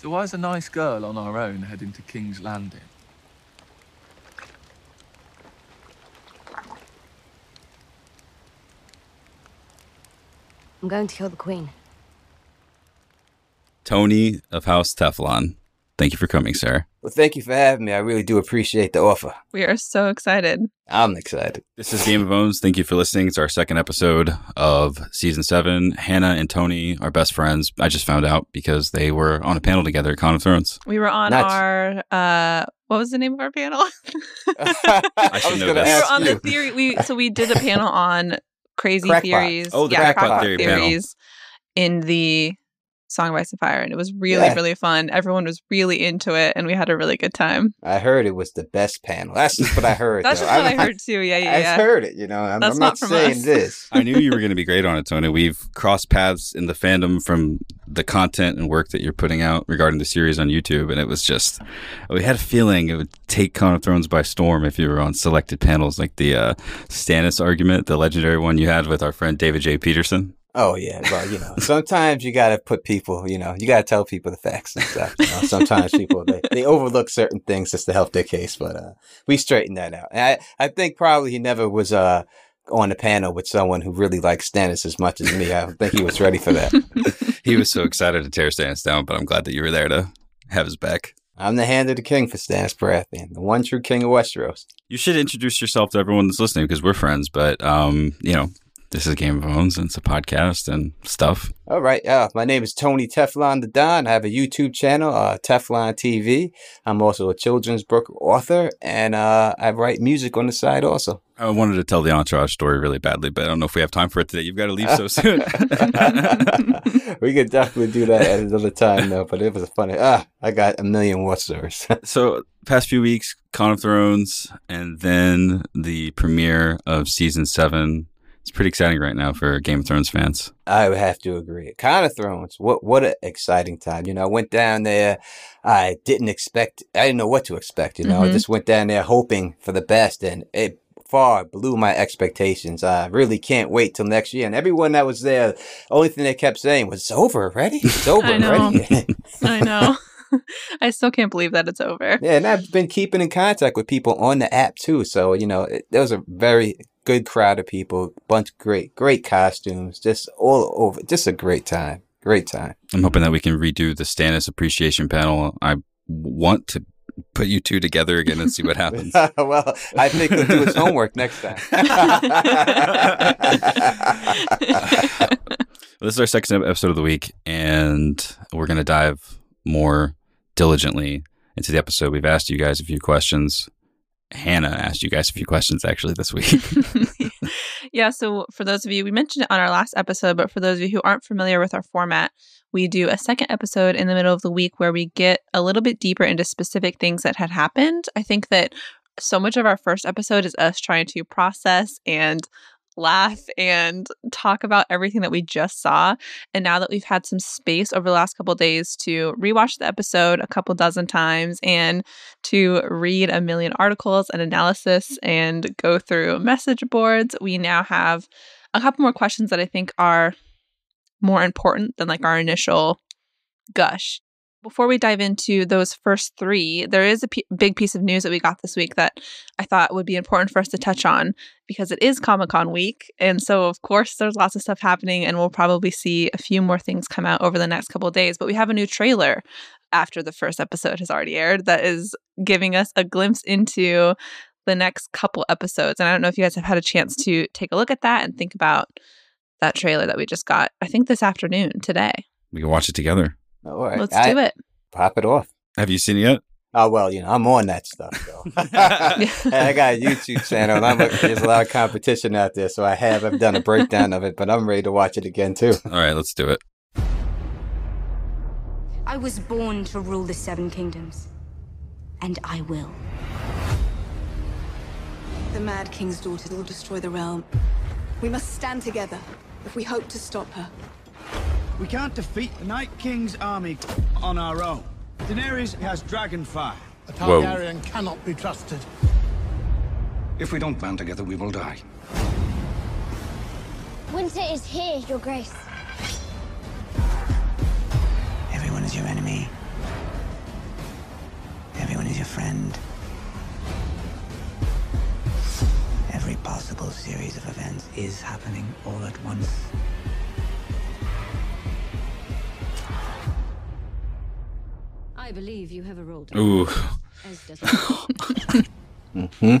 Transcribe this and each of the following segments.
So why's a nice girl on our own heading to King's Landing? I'm going to kill the queen. Tony of House Teflon. Thank you for coming, sir. Well, thank you for having me. I really do appreciate the offer. We are so excited. I'm excited. This is Game of Owns. Thank you for listening. It's our second episode of season seven. Hannah and Tony are best friends. I just found out because they were on a panel together at Con of Thrones. We were on Nuts. our uh what was the name of our panel? I should was know gonna this. we were on you. the theory we so we did a panel on crazy Crackpot. theories. Oh, the yeah, crackpot theory panel. theories in the Song of Ice and Fire. And it was really, Yeah. really fun. Everyone was really into it and we had a really good time. I heard it was the best panel. That's just what I heard. That's just what I I'm- heard too. Yeah, yeah, I've yeah. heard it. You know, I'm, That's I'm not not, saying us. this. I knew you were going to be great on it, Tony. We've crossed paths in the fandom from the content and work that you're putting out regarding the series on YouTube, and it was just we had a feeling it would take Con of Thrones by storm if you were on selected panels, like the uh, Stannis argument, the legendary one you had with our friend David J. Peterson. Oh yeah, well, you know, sometimes you gotta put people, you know, you gotta tell people the facts and stuff. You know, sometimes people they, they overlook certain things just to help their case, but uh, we straightened that out. And I I think probably he never was uh on the panel with someone who really likes Stannis as much as me. I don't think he was ready for that. He was so excited to tear Stannis down, but I'm glad that you were there to have his back. I'm the hand of the king for Stannis Baratheon, the one true king of Westeros. You should introduce yourself to everyone that's listening because we're friends, but um, you know, this is Game of Owns and it's a podcast and stuff. All right. Uh, my name is Tony Teflon the Don. I have a YouTube channel, uh, Teflon TV. I'm also a children's book author, and uh, I write music on the side also. I wanted to tell the entourage story really badly, but I don't know if we have time for it today. You've got to leave so soon. we could definitely do that at another time, though. But it was funny. Ah, I got a million more stories. so, past few weeks, Con of Thrones, and then the premiere of season seven. It's pretty exciting right now for Game of Thrones fans. I would have to agree. Con of Thrones. What what an exciting time. You know, I went down there. I didn't expect. I didn't know what to expect. You know, I Mhm. just went down there hoping for the best, and it far blew my expectations. I really can't wait till next year. And everyone that was there, only thing they kept saying was, "It's over already. It's over I know. already." I know. I still can't believe that it's over. Yeah, and I've been keeping in contact with people on the app too. So you know, it, there was a very good crowd of people, bunch of great, great costumes, just all over, just a great time, great time. I'm hoping that we can redo the Stannis appreciation panel. I want to put you two together again and see what happens. well, I think he'll do his homework next time. This is our second episode of the week, and we're going to dive more diligently into the episode. We've asked you guys a few questions. Hannah asked you guys a few questions actually this week. yeah, so for those of you, we mentioned it on our last episode, but for those of you who aren't familiar with our format, we do a second episode in the middle of the week where we get a little bit deeper into specific things that had happened. I think that so much of our first episode is us trying to process and laugh and talk about everything that we just saw. And now that we've had some space over the last couple days to rewatch the episode a couple dozen times and to read a million articles and analysis and go through message boards, we now have a couple more questions that I think are more important than like our initial gush. Before we dive into those first three, there is a p- big piece of news that we got this week that I thought would be important for us to touch on because it is Comic Con week. And so, of course, there's lots of stuff happening, and we'll probably see a few more things come out over the next couple days. But we have a new trailer after the first episode has already aired that is giving us a glimpse into the next couple episodes. And I don't know if you guys have had a chance to take a look at that and think about that trailer that we just got, I think this afternoon, today. we can watch it together. All right, Let's I- do it. Pop it off. Have you seen it yet? Oh well, you know I'm on that stuff though. I got a YouTube channel, and I'm a, there's a lot of competition out there, so I have I've done a breakdown of it, but I'm ready to watch it again too. All right, let's do it. I was born to rule the Seven Kingdoms. And I will. The Mad King's daughter will destroy the realm. We must stand together if we hope to stop her. We can't defeat the Night King's army on our own. Daenerys has dragon fire. A Whoa. Targaryen cannot be trusted. If we don't band together, we will die. Winter is here, Your Grace. Everyone is your enemy. Everyone is your friend. Every possible series of events is happening all at once. I believe you have a role. Ooh. As does hmm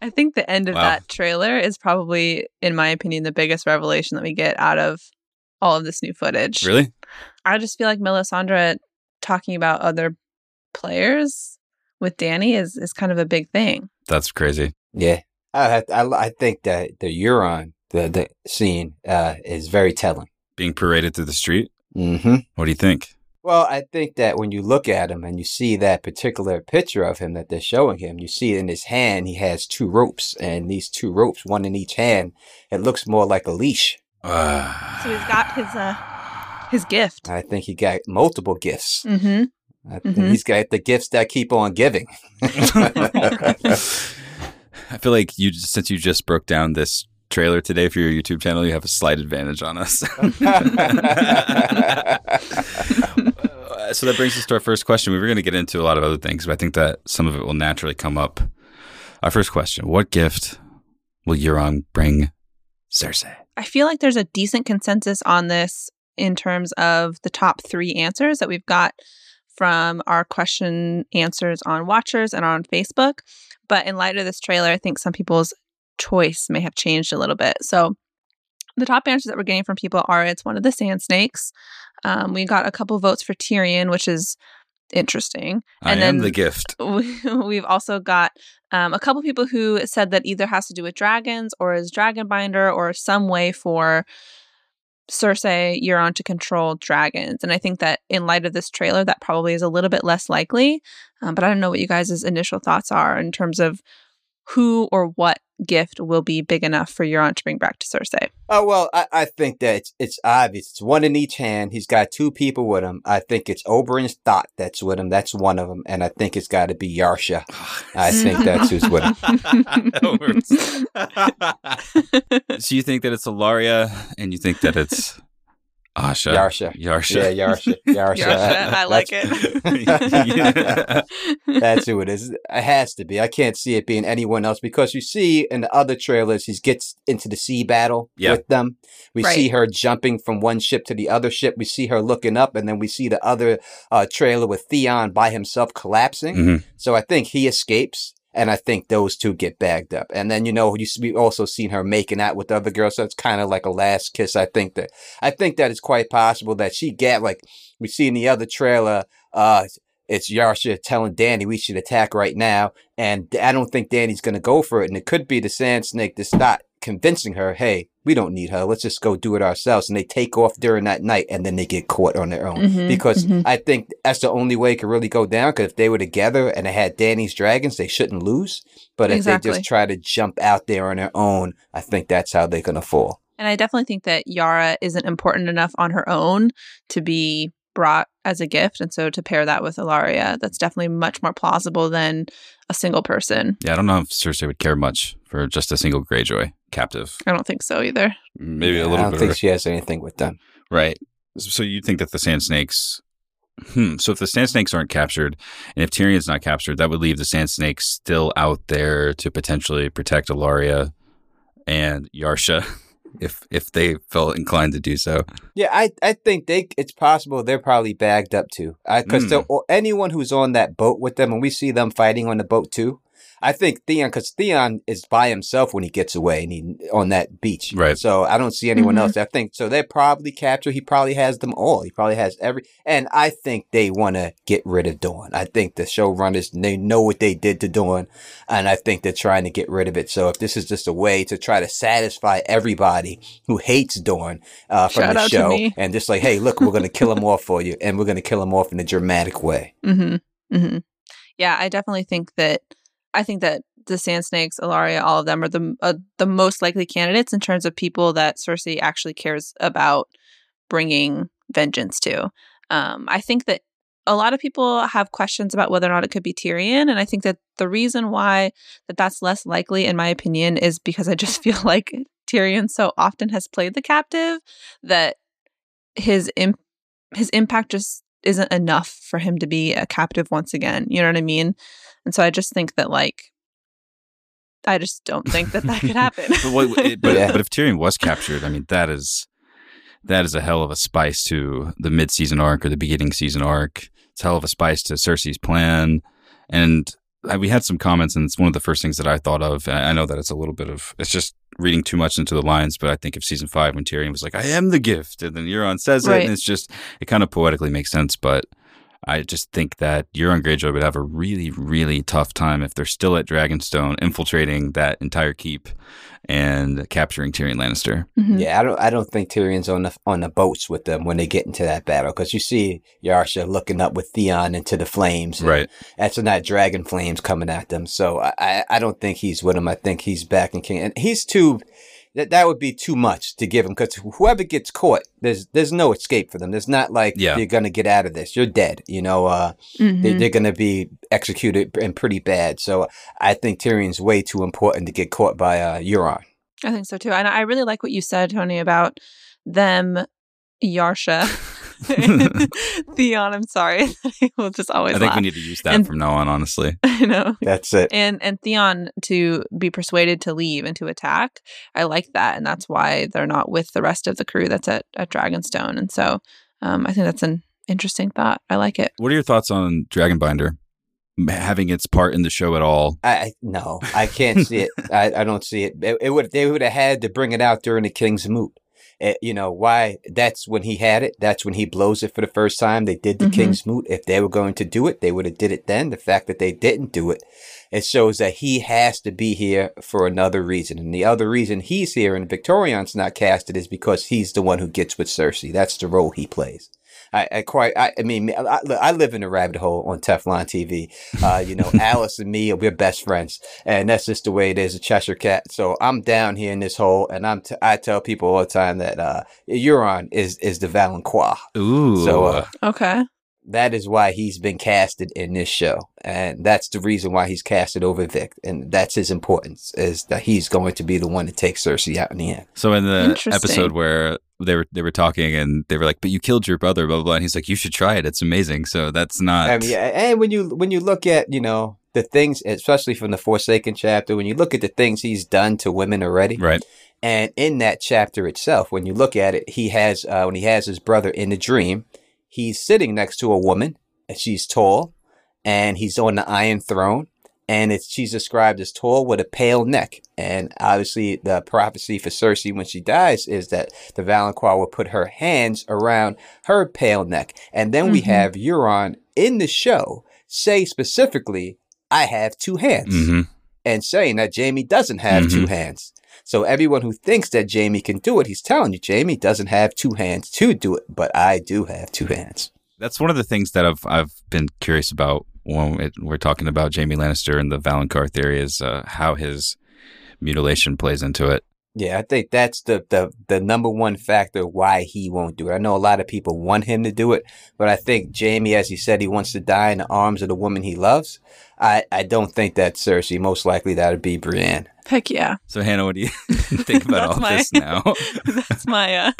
I think the end of Wow. that trailer is probably, in my opinion, the biggest revelation that we get out of all of this new footage. Really? I just feel like Melisandre talking about other players with Danny is is kind of a big thing. That's crazy. Yeah, I, I I think that the Euron the the scene uh, is very telling. Being paraded through the street. Mm-hmm. What do you think? Well, I think that when you look at him and you see that particular picture of him that they're showing him, you see in his hand he has two ropes, and these two ropes, one in each hand, it looks more like a leash. Uh, So he's got his uh his gift. I think he got multiple gifts. Mm-hmm. I think Mhm. he's got the gifts that keep on giving. I feel like you since you just broke down this trailer today for your YouTube channel, you have a slight advantage on us. So that brings us to our first question. We were going to get into a lot of other things, but I think that some of it will naturally come up. Our first question: What gift will Euron bring Cersei? I feel like there's a decent consensus on this in terms of the top three answers that we've got from our question answers on Watchers and on Facebook. But in light of this trailer, I think some people's choice may have changed a little bit. So the top answers that we're getting from people are it's one of the Sand Snakes. Um, we got a couple votes for Tyrion, which is interesting. I am the gift. we- we've also got um, a couple people who said that either has to do with dragons or is dragonbinder or some way for Cersei Euron to control dragons. And I think that in light of this trailer, that probably is a little bit less likely. Um, but I don't know what you guys' initial thoughts are in terms of who or what gift will be big enough for Euron to bring back to Cersei. Oh well, I, I think that it's, it's obvious. It's one in each hand. He's got two people with him. I think it's Oberyn's Thought that's with him. That's one of them, and I think it's got to be Yarsha. I think that's who's with him. so you think that it's Ellaria, and you think that it's Asha, Yarsha. Yarsha, Yeah, Yarsha. Yarsha. Yarsha, I like it. That's who it is. It has to be. I can't see it being anyone else because you see in the other trailers, he gets into the sea battle Yeah. with them. We Right. see her jumping from one ship to the other ship. We see her looking up, and then we see the other uh, trailer with Theon by himself collapsing. Mhm. So I think he escapes. And I think those two get bagged up. And then, you know, you, we also seen her making out with the other girl. So it's kind of like a last kiss. I think that, I think that it's quite possible that she get like, we see in the other trailer, uh, it's Yarsha telling Danny we should attack right now. And I don't think Danny's going to go for it. And it could be the Sand Snake that's not convincing her, hey, we don't need her. Let's just go do it ourselves. And they take off during that night and then they get caught on their own. Mhm, because mhm. I think that's the only way it could really go down. Because if they were together and they had Danny's dragons, they shouldn't lose. But if Exactly. they just try to jump out there on their own, I think that's how they're going to fall. And I definitely think that Yara isn't important enough on her own to be brought as a gift. And so to pair that with Ellaria, that's definitely much more plausible than a single person. Yeah, I don't know if Cersei would care much for just a single Greyjoy captive. I don't think so either. Maybe a little bit. I don't bit. think of- she has anything with them. Right. So you think that the Sand Snakes. Hmm. So if the Sand Snakes aren't captured, and if Tyrion's not captured, that would leave the Sand Snakes still out there to potentially protect Ellaria and Yarsha, if if they felt inclined to do so. Yeah, I, I think they it's possible they're probably bagged up too. I because Mm. anyone who's on that boat with them, and we see them fighting on the boat too, I think Theon, because Theon is by himself when he gets away and he on that beach. Right. So I don't see anyone Mhm. else. I think so. They're probably captured. He probably has them all. He probably has every. And I think they want to get rid of Dorne. I think the showrunners they know what they did to Dorne, and I think they're trying to get rid of it. So if this is just a way to try to satisfy everybody who hates Dorne uh, from Shout the show, and just like, hey, look, we're gonna kill him off for you, and we're gonna kill him off in a dramatic way. hmm hmm Yeah, I definitely think that. I think that the Sand Snakes, Ellaria, all of them are the uh, the most likely candidates in terms of people that Cersei actually cares about bringing vengeance to. Um, I think that a lot of people have questions about whether or not it could be Tyrion, and I think that the reason why that that's less likely, in my opinion, is because I just feel like Tyrion so often has played the captive that his Im- his impact just isn't enough for him to be a captive once again. You know what I mean? And so I just think that like I just don't think that that could happen. but, what, it- but, Yeah. but if Tyrion was captured, I mean, that is that is a hell of a spice to the mid-season arc or the beginning season arc. It's a hell of a spice to Cersei's plan. And we had some comments, and it's one of the first things that I thought of. And I know that it's a little bit of it's just reading too much into the lines, but I think of season five when Tyrion was like, "I am the gift," and then Euron says it, and it's just it kind of poetically makes sense, but. I just think that Euron Greyjoy would have a really, really tough time if they're still at Dragonstone, infiltrating that entire keep and capturing Tyrion Lannister. Mhm. Yeah, I don't. I don't think Tyrion's on the on the boats with them when they get into that battle because you see Yarsha looking up with Theon into the flames. and Right. That's not dragon flames coming at them. So I, I, I don't think he's with him. I think he's back in King, and he's too. That that would be too much to give them because whoever gets caught, there's there's no escape for them. There's not like Yeah. you're gonna get out of this. You're dead. You know. Uh, they, Mhm. they're gonna be executed and pretty bad. So I think Tyrion's way too important to get caught by uh, Euron. I think so too. And I really like what you said, Tony, about them, Yarsha, Theon. I'm sorry. we'll just always I think laugh. we need to use that And- from now on, honestly. I know. That's it. And and Theon to be persuaded to leave and to attack. I like that. And that's why they're not with the rest of the crew that's at, at Dragonstone. And so um, I think that's an interesting thought. I like it. What are your thoughts on Dragonbinder having its part in the show at all? I I- no, I can't see it. I, I don't see it. It, it would they would have had to bring it out during the Kingsmoot. You know why? That's when he had it. That's when he blows it for the first time. They did the Mhm. Kingsmoot. If they were going to do it, they would have did it then. The fact that they didn't do it, it shows that he has to be here for another reason. And the other reason he's here and Victarion's not casted is because he's the one who gets with Cersei. That's the role he plays. I, I quite. I, I mean, I, I- live in a rabbit hole on Teflon TV. Uh, you know, Alice and me, we're best friends, and that's just the way it is. A Cheshire cat. So I'm down here in this hole, and I'm. T- I tell people all the time that uh, Euron is is the Valonqar. Ooh. So uh, Okay. that is why he's been casted in this show, and that's the reason why he's casted over Vic, and that's his importance is that he's going to be the one to take Cersei out in the end. so in the episode where they were they were talking and they were like, "But you killed your brother," blah blah blah. And he's like, "You should try it. It's amazing." So that's not. I mean, yeah, and when you when you look at you know the things, especially from the Forsaken chapter, when you look at the things he's done to women already, Right. And in that chapter itself, when you look at it, he has uh, when he has his brother in the dream, he's sitting next to a woman, and she's tall, and he's on the Iron Throne, and it's she's described as tall with a pale neck, and obviously the prophecy for Cersei when she dies is that the Valonqar will put her hands around her pale neck, and then we Mhm. have Euron in the show say specifically, "I have two hands." hmm and saying that Jaime doesn't have two Mhm. hands. So everyone who thinks that Jaime can do it, he's telling you Jaime doesn't have two hands to do it, but I do have two hands. That's one of the things that I've I've been curious about when it, we're talking about Jaime Lannister and the Valonqar theory is uh, how his mutilation plays into it. Yeah, I think that's the, the the number one factor why he won't do it. I know a lot of people want him to do it, but I think Jaime, as he said, he wants to die in the arms of the woman he loves. I, I don't think that's Cersei. Most likely that would be Brienne. Heck yeah. So Hannah, what do you think about all my- this now? That's my uh,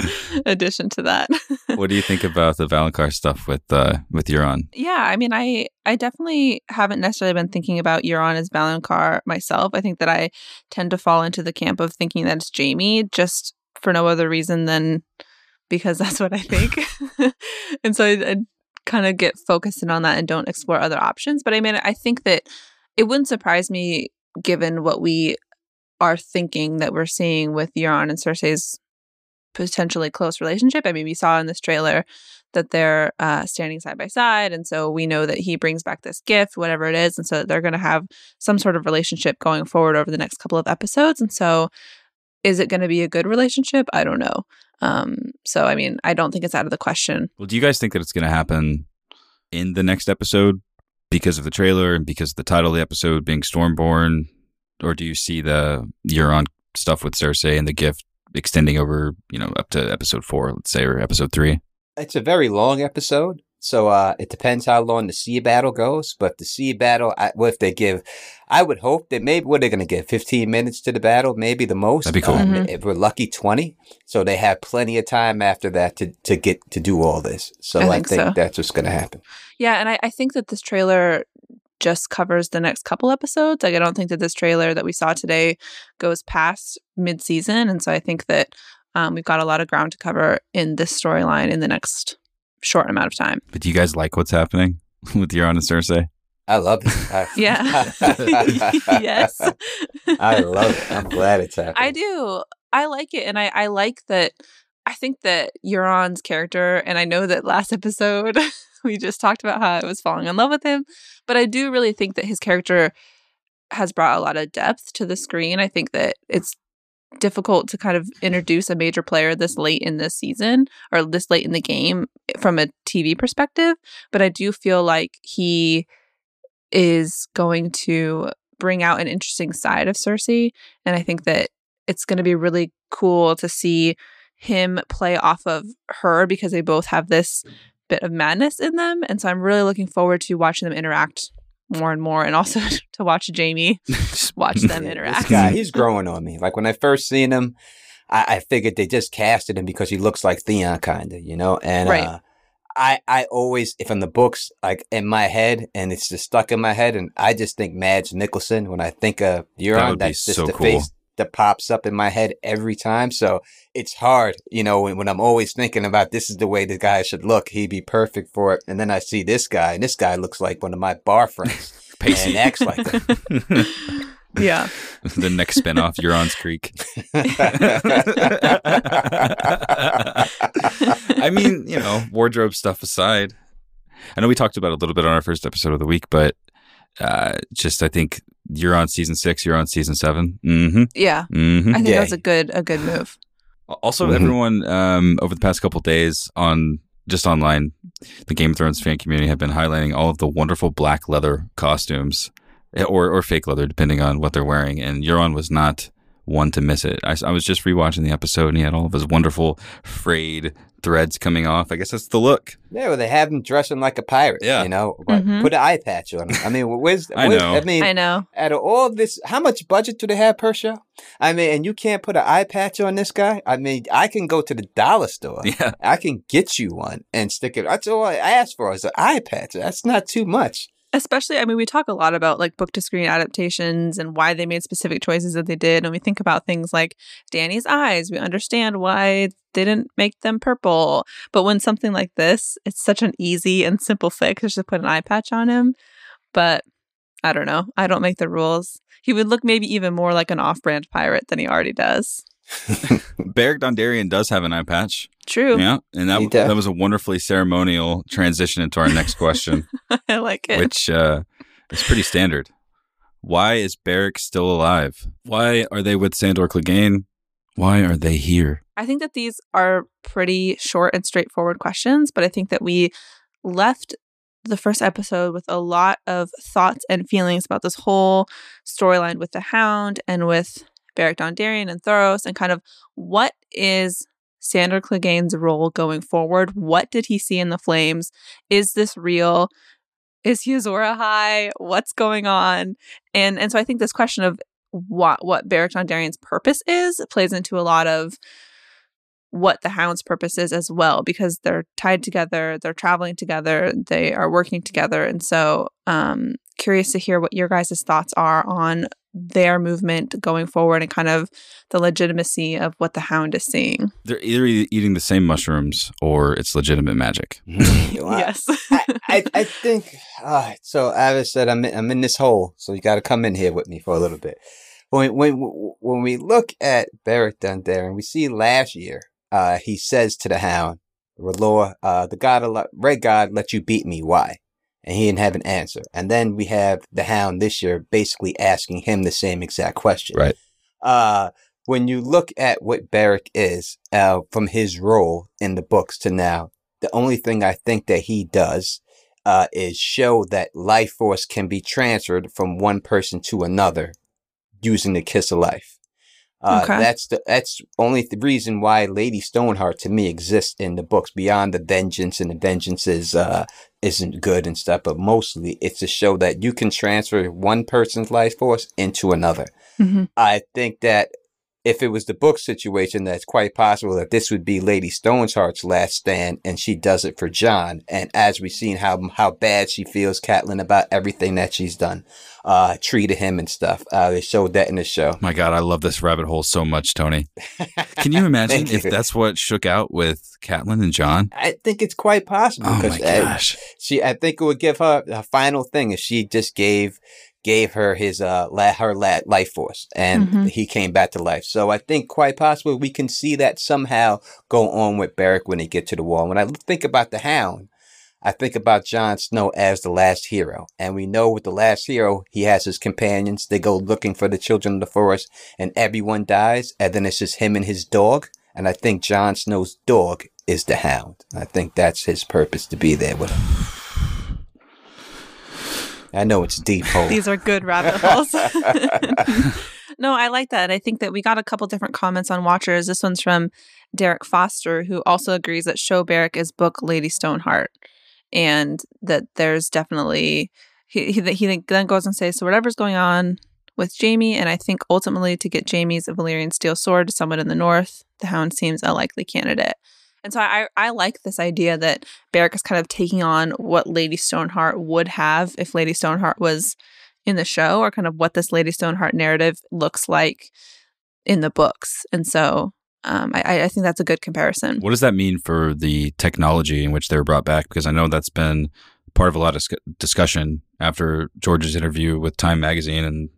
addition to that. what do you think about the Valonqar stuff with uh, with Euron? Yeah, I mean, I I definitely haven't necessarily been thinking about Euron as Valonqar myself. I think that I tend to fall into the camp of thinking that it's Jaime, just for no other reason than because that's what I think. and so I, I kind of get focused in on that and don't explore other options. But I mean, I think that it wouldn't surprise me given what we are thinking that we're seeing with Euron and Cersei's potentially close relationship. I mean, we saw in this trailer that they're uh, standing side by side. And so we know that he brings back this gift, whatever it is. And so they're going to have some sort of relationship going forward over the next couple of episodes. And so is it going to be a good relationship? I don't know. Um, so, I mean, I don't think it's out of the question. Well, do you guys think that it's going to happen in the next episode because of the trailer and because of the title of the episode being Stormborn, or do you see the Euron stuff with Cersei and the gift extending over, you know, up to episode four, let's say, or episode three? It's a very long episode, So uh, it depends how long the sea battle goes. But the sea battle, I, what if they give? I would hope that maybe what they're going to give 15 minutes to the battle, maybe the most. That'd be cool. Um, Mhm. If we're lucky, 20. So they have plenty of time after that to, to get to do all this. So I I think think, so. that's what's going to happen. Yeah, and I, I think that this trailer just covers the next couple episodes. Like, I don't think that this trailer that we saw today goes past mid season. And so I think that um, we've got a lot of ground to cover in this storyline in the next short amount of time. But do you guys like what's happening with Euron and Cersei? I love it. I, Yeah. yes. I love it. I'm glad it's happening. I do. I like it. And I, I like that. I think that Euron's character, and I know that last episode we just talked about how I was falling in love with him, but I do really think that his character has brought a lot of depth to the screen. I think that it's difficult to kind of introduce a major player this late in this season or this late in the game from a TV perspective, but I do feel like he is going to bring out an interesting side of Cersei. And I think that it's going to be really cool to see him play off of her because they both have this bit of madness in them. And so I'm really looking forward to watching them interact more and more and also to watch Jaime just watch them interact. This guy, he's growing on me. Like when I first seen him, I, I figured they just casted him because he looks like Theon, kind of, you know. And Right. uh, I, I always, if in the books, like in my head, and it's just stuck in my head, and I just think Mads Mikkelsen when I think of Euron. would be that's just so the cool. face that pops up in my head every time. So it's hard, you know, when, when I'm always thinking about this is the way the guy should look. He'd be perfect for it. And then I see this guy, and this guy looks like one of my bar friends. Pacey. And acts like him. Yeah. the next spinoff, Euron's Creek. I mean, you know, wardrobe stuff aside, I know we talked about it a little bit on our first episode of the week, but uh, just I think you're on season six, you're on season 7 Mm-hmm. Yeah. Mm-hmm. I think Yeah. that's a good a good move. Also, Mhm. everyone um, over the past couple days on just online, the Game of Thrones fan community have been highlighting all of the wonderful black leather costumes, eh, or or fake leather, depending on what they're wearing. And Euron was not one to miss it. I was just rewatching the episode, and he had all of his wonderful frayed threads coming off. I guess that's the look. Yeah, well, they have him dressing like a pirate. Yeah. you know, but Mhm. put an eye patch on him. I mean, where's? I know. I mean, I know. out of all this, how much budget do they have per show? I mean, and you can't put an eye patch on this guy. I mean, I can go to the dollar store. Yeah. I can get you one and stick it. That's all I asked for is an eye patch. That's not too much. Especially, I mean, we talk a lot about like book to screen adaptations and why they made specific choices that they did. And we think about things like Danny's eyes. We understand why they didn't make them purple. But when something like this, it's such an easy and simple fix just to put an eye patch on him. But I don't know. I don't make the rules. He would look maybe even more like an off brand pirate than he already does. Beric Dondarrion does have an eye patch. True. Yeah, and that that was a wonderfully ceremonial transition into our next question. I like it. which uh, is pretty standard. Why is Beric still alive? Why are they with Sandor Clegane? Why are they here? I think that these are pretty short and straightforward questions, but I think that we left the first episode with a lot of thoughts and feelings about this whole storyline with the Hound and with Beric Dondarrion and Thoros and kind of what is Sandor Clegane's role going forward? What did he see in the flames? Is this real? Is he Azor Ahai? What's going on? And and so I think this question of what what Beric Dondarrion's purpose is plays into a lot of what the hound's purpose is as well because they're tied together they're traveling together they are working together and so um curious to hear what your guys' thoughts are on their movement going forward and kind of the legitimacy of what the hound is seeing They're either eating the same mushrooms or it's legitimate magic. Well, yes I, I, I think uh, so. Avis said, "I'm in, I'm in this hole, so you got to come in here with me for a little bit." When when when we look at Beric Dondarrion, we see last year uh, he says to the Hound, "R'hllor, uh, the God, of, Red God, let you beat me. Why?" And he didn't have an answer. And then we have the Hound this year basically asking him the same exact question. Right. Uh, when you look at what Beric is uh, from his role in the books to now, the only thing I think that he does uh, is show that life force can be transferred from one person to another using the kiss of life. Uh, Okay. That's the that's only the reason why Lady Stoneheart to me exists in the books beyond the vengeance and the vengeance is uh, isn't good and stuff, but mostly it's to show that you can transfer one person's life force into another. hmm I think that if it was the book situation, that's quite possible that this would be Lady Stoneheart's last stand, and she does it for Jon. And as we've seen how how bad she feels, Catelyn, about everything that she's done, uh, treated him and stuff. Uh, they showed that in the show. My God, I love this rabbit hole so much, Tony. Can you imagine if you. that's what shook out with Catelyn and Jon? I think it's quite possible. Oh my gosh. she, I think it would give her a final thing if she just gave gave her his uh la- her la- life force and Mhm. he came back to life. So I think quite possible we can see that somehow go on with Beric when they get to the wall. When I think about the Hound, I think about Jon Snow as the last hero. And we know with the last hero, he has his companions. They go looking for the children of the forest and everyone dies. And then it's just him and his dog. And I think Jon Snow's dog is the Hound. I think that's his purpose to be there with him. I know it's deep hole. These are good rabbit holes. no, I like that. I think that we got a couple different comments on Watchers. This one's from Derek Foster, who also agrees that Show Beric is book Lady Stoneheart, and that there's definitely he he, he then goes and says so whatever's going on with Jaime, and I think ultimately to get Jaime's Valyrian steel sword to someone in the north, the Hound seems a likely candidate. And so I, I like this idea that Beric is kind of taking on what Lady Stoneheart would have if Lady Stoneheart was in the show, or kind of what this Lady Stoneheart narrative looks like in the books. And so um, I, I think that's a good comparison. What does that mean for the technology in which they were brought back? Because I know that's been part of a lot of sc- discussion after George's interview with Time Magazine and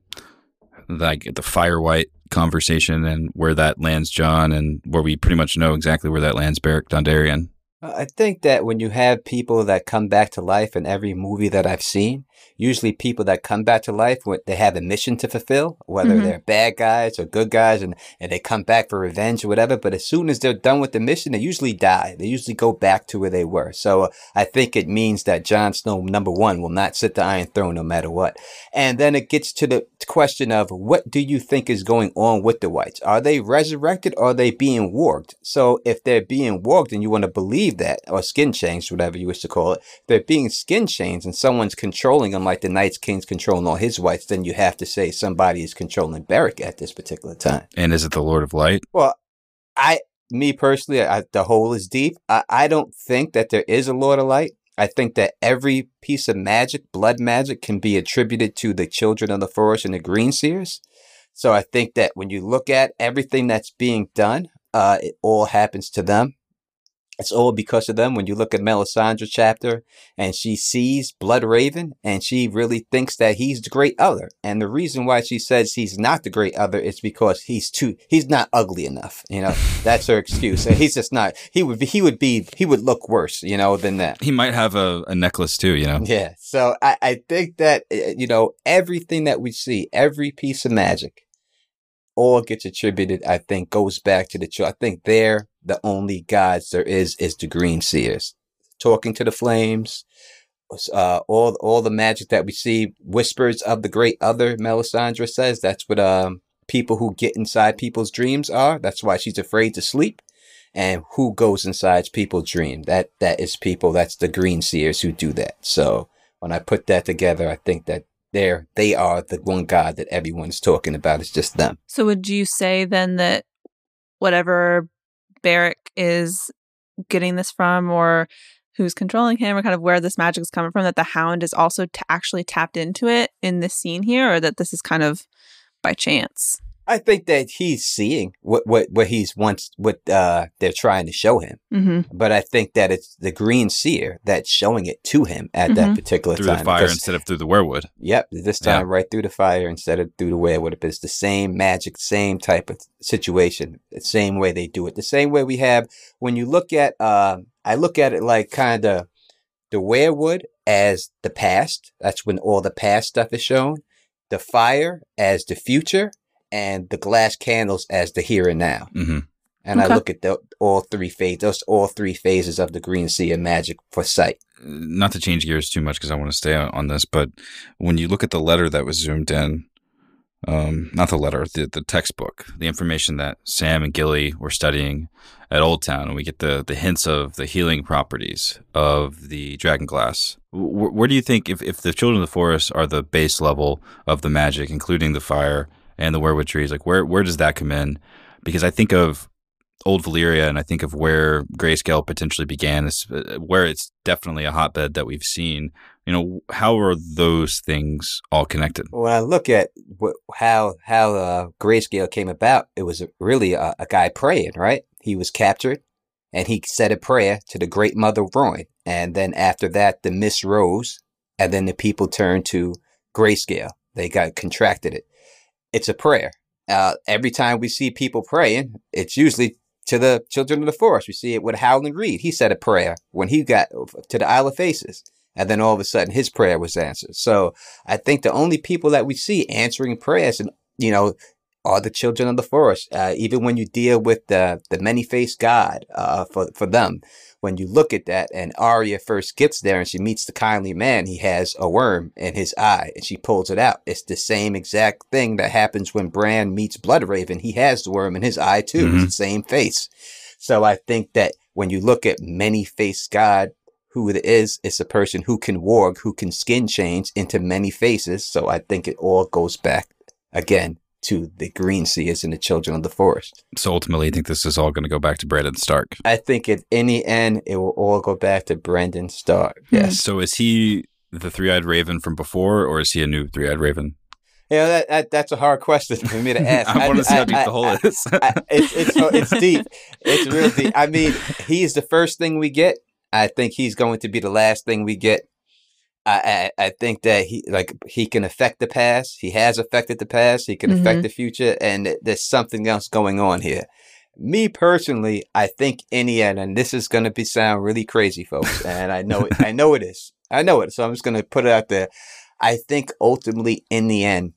like the fire wight conversation and where that lands Jon and where we pretty much know exactly where that lands Beric Dondarrion. I think that when you have people that come back to life in every movie that I've seen, usually people that come back to life, they have a mission to fulfill, whether Mhm. they're bad guys or good guys, and, and they come back for revenge or whatever. But as soon as they're done with the mission, they usually die. They usually go back to where they were. So uh, I think it means that Jon Snow, number one, will not sit the Iron Throne no matter what. And then it gets to the question of what do you think is going on with the wights? Are they resurrected or are they being warged? So if they're being warged and you want to believe that, or skin changed, whatever you wish to call it, they're being skin changed and someone's controlling them like the Night's King's controlling all his wights, then you have to say somebody is controlling Beric at this particular time. And is it the Lord of Light? Well, I, me personally, I, the hole is deep. I, I don't think that there is a Lord of Light. I think that every piece of magic, blood magic, can be attributed to the children of the forest and the green seers. So I think that when you look at everything that's being done, uh, it all happens to them. It's all because of them. When you look at Melisandre chapter and she sees Blood Raven and she really thinks that he's the great other. And the reason why she says he's not the great other is because he's too, he's not ugly enough. You know, that's her excuse. He's just not, he would be, he would be, he would look worse, you know, than that. He might have a, a necklace too, you know? Yeah. So I, I think that, uh, you know, everything that we see, every piece of magic, all gets attributed, I think, goes back to the. I think they're the only gods there is, is the green seers. Talking to the flames, uh, all, all the magic that we see, whispers of the great other, Melisandre says. That's what, um, people who get inside people's dreams are. That's why she's afraid to sleep. And who goes inside people's dream? That, that is people, that's the green seers who do that. So when I put that together, I think that they're, they are the one God that everyone's talking about. It's just them. So would you say then that whatever Beric is getting this from or who's controlling him or kind of where this magic is coming from that the hound is also t- actually tapped into it in this scene here or that this is kind of by chance I think that he's seeing what what what he's wants what uh they're trying to show him. mm-hmm. But I think that it's the green seer that's showing it to him at that Mhm. particular Through time. Through the fire because- instead of through the weirwood. Yep, this Yeah. time right through the fire instead of through the weirwood. It's the same magic, same type of situation, the same way they do it, the same way we have when you look at. Uh, I look at it like kind of the weirwood as the past. That's when all the past stuff is shown. The fire as the future, and the glass candles as the here and now. hmm And Okay. I look at the, all three phases, those all three phases of the green sea of magic for sight. Not to change gears too much because I want to stay on on this, but when you look at the letter that was zoomed in, um, not the letter, the, the textbook, the information that Sam and Gilly were studying at Old Town, and we get the, the hints of the healing properties of the dragon glass. Where, where do you think, if, if the Children of the Forest are the base level of the magic, including the fire and the weirwood trees, like where, where does that come in? Because I think of old Valyria, and I think of where grayscale potentially began, uh, where it's definitely a hotbed that we've seen. You know, how are those things all connected? When I look at how how uh, grayscale came about, it was really a, a guy praying. Right, he was captured, and he said a prayer to the Great Mother Rhoyne, and then after that, the mist rose, and then the people turned to grayscale. They got contracted it. It's a prayer. Uh, every time we see people praying, it's usually to the children of the forest. We see it with Howland Reed. He said a prayer when he got to the Isle of Faces. And then all of a sudden his prayer was answered. So I think the only people that we see answering prayers and, you know, are the children of the forest. Uh, even when you deal with the, the many faced God, uh, for, for them, when you look at that and Arya first gets there and she meets the kindly man, he has a worm in his eye and she pulls it out. It's the same exact thing that happens when Bran meets Bloodraven. He has the worm in his eye too. Mhm. It's the same face. So I think that when you look at many faced God, who it is, it's a person who can warg, who can skin change into many faces. So I think it all goes back again to the Green Seers and the Children of the Forest. So ultimately, I think this is all going to go back to Brandon Stark. I think at any end, it will all go back to Brandon Stark. Hmm. Yes. So is he the three-eyed raven from before, or is he a new three-eyed raven? Yeah, that, that that's a hard question for me to ask. I wanna see how deep the hole I- is. I- it's it's oh, it's deep. It's real deep. I mean, he's the first thing we get. I think he's going to be the last thing we get. I, I I think that he like he can affect the past. He has affected the past. He can affect Mhm. the future, and there's something else going on here. Me personally, I think in the end, and this is going to be sound really crazy, folks, and I know it. I know it is. I know it. So I'm just going to put it out there. I think ultimately, in the end,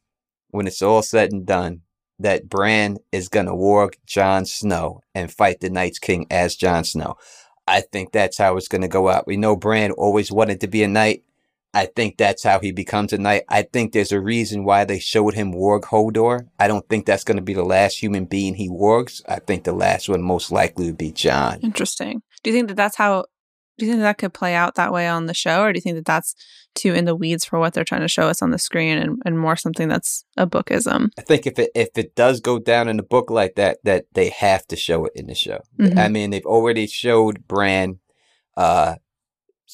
when it's all said and done, that Bran is going to warg Jon Snow and fight the Night's King as Jon Snow. I think that's how it's going to go out. We know Bran always wanted to be a knight. I think that's how he becomes a knight. I think there's a reason why they showed him warg Hodor. I don't think that's going to be the last human being he wargs. I think the last one most likely would be Jon. Interesting. Do you think that that's how? Do you think that could play out that way on the show, or do you think that that's too in the weeds for what they're trying to show us on the screen, and, and more something that's a bookism? I think if it if it does go down in the book like that, that they have to show it in the show. Mhm. I mean, they've already showed Bran uh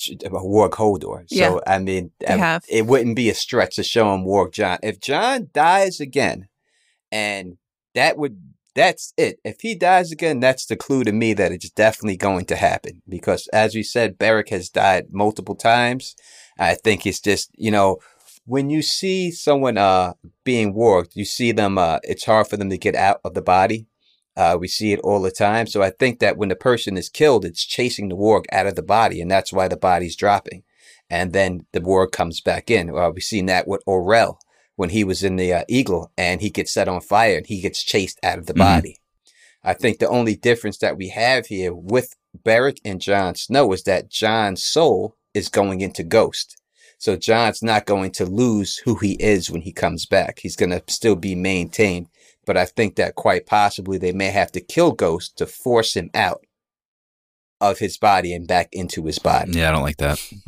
Warg Hodor. So Yeah, I mean, I- have. it wouldn't be a stretch to show him Warg Jon. If Jon dies again, and that would that's it. If he dies again, that's the clue to me that it's definitely going to happen. Because as we said, Beric has died multiple times. I think it's just, you know, when you see someone uh being warged, you see them uh it's hard for them to get out of the body. Uh, we see it all the time. So I think that when the person is killed, it's chasing the warg out of the body, and that's why the body's dropping. And then the warg comes back in. Uh, we've seen that with Orell when he was in the uh, Eagle, and he gets set on fire, and he gets chased out of the Mhm. body. I think the only difference that we have here with Beric and Jon Snow is that Jon's soul is going into Ghost. So Jon's not going to lose who he is when he comes back. He's going to still be maintained. But I think that quite possibly they may have to kill Ghost to force him out of his body and back into his body. Yeah, I don't like that.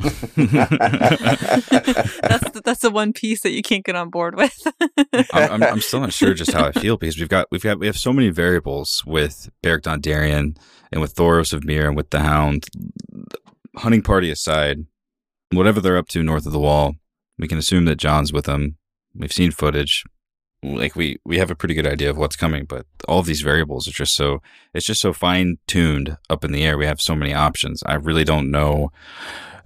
that's the, that's the one piece that you can't get on board with. I'm, I'm, I'm still not sure just how I feel because we've got we've got we have so many variables with Beric Dondarrion and with Thoros of Myr and with the Hound. Hunting party aside, whatever they're up to north of the Wall, we can assume that Jon's with them. We've seen footage, like we we have a pretty good idea of what's coming, but all of these variables are just so it's just so fine tuned up in the air. We have so many options. I really don't know.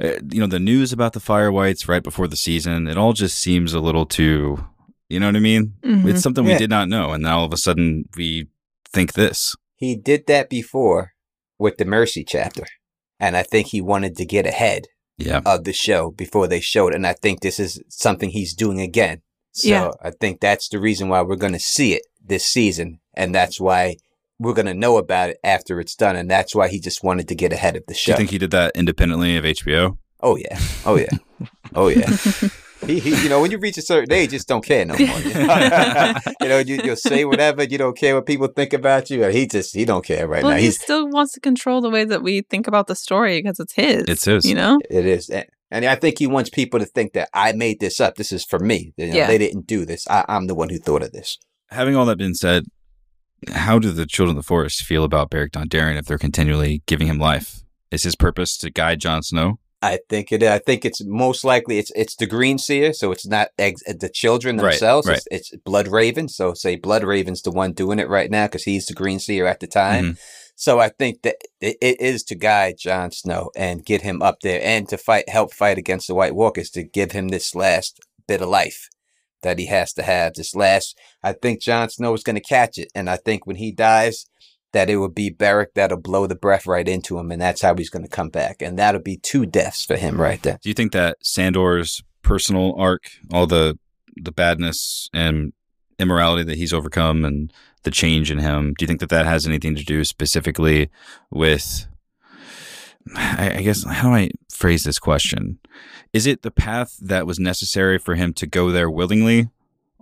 Uh, you know, the news about the Fire Wights right before the season, it all just seems a little too. You know what I mean? Mhm. It's something Yeah. we did not know, and now all of a sudden we think this. He did that before with the Mercy chapter. And I think he wanted to get ahead Yeah. of the show before they showed it. And I think this is something he's doing again. So Yeah. I think that's the reason why we're going to see it this season. And that's why we're going to know about it after it's done. And that's why he just wanted to get ahead of the Do show. you think he did that independently of HBO? oh, yeah. Oh, yeah. Oh, yeah. He, he, you know, when you reach a certain age, just don't care no more. You know, you, know you, you'll say whatever. You don't care what people think about you. He just, he don't care right well, now. he He's, still wants to control the way that we think about the story because it's his. It's his. You know? it is. And, and I think he wants people to think that I made this up. This is for me. You know, Yeah. They didn't do this. I, I'm the one who thought of this. Having all that been said, how do the children of the forest feel about Beric Dondarrion if they're continually giving him life? Is his purpose to guide Jon Snow? I think it. I think it's most likely it's it's the Green Seer, so it's not ex- the children themselves. right. It's, it's Blood Raven. So say Blood Raven's the one doing it right now because he's the Green Seer at the time. Mhm. So I think that it, is to guide Jon Snow and get him up there and to fight, help fight against the White Walkers to give him this last bit of life that he has to have. This last, I think Jon Snow is going to catch it, and I think when he dies, that it will be Beric that'll blow the breath right into him, and that's how he's going to come back, and that'll be two deaths for him right there. Do you think that Sandor's personal arc, all the the badness and immorality that he's overcome, and the change in him, do you think that that has anything to do specifically with? I, guess how do I phrase this question? Is it the path that was necessary for him to go there willingly,